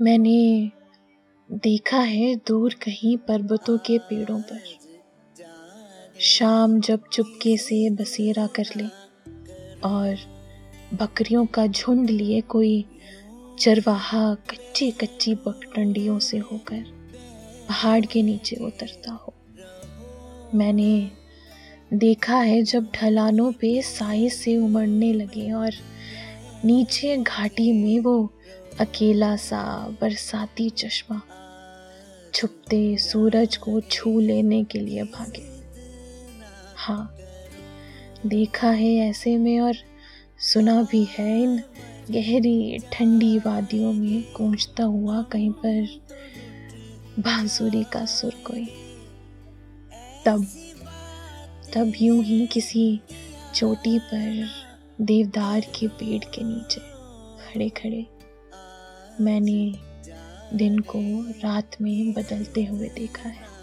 मैंने देखा है दूर कहीं पर्वतों के पेड़ों पर। शाम जब चुपके से बसेरा कर ले और बकरियों का झुंड लिए कोई चरवाहा कच्ची कच्ची पगडंडियों से होकर पहाड़ के नीचे उतरता हो। मैंने देखा है जब ढलानों पे साए से उमड़ने लगे और नीचे घाटी में वो अकेला सा बरसाती चश्मा छुपते सूरज को छू लेने के लिए भागे। हाँ देखा है ऐसे में और सुना भी है इन गहरी ठंडी वादियों में गूंजता हुआ कहीं पर बांसुरी का सुर कोई। तब तब यूँ ही किसी चोटी पर देवदार के पेड़ के नीचे खड़े खड़े मैंने दिन को रात में बदलते हुए देखा है।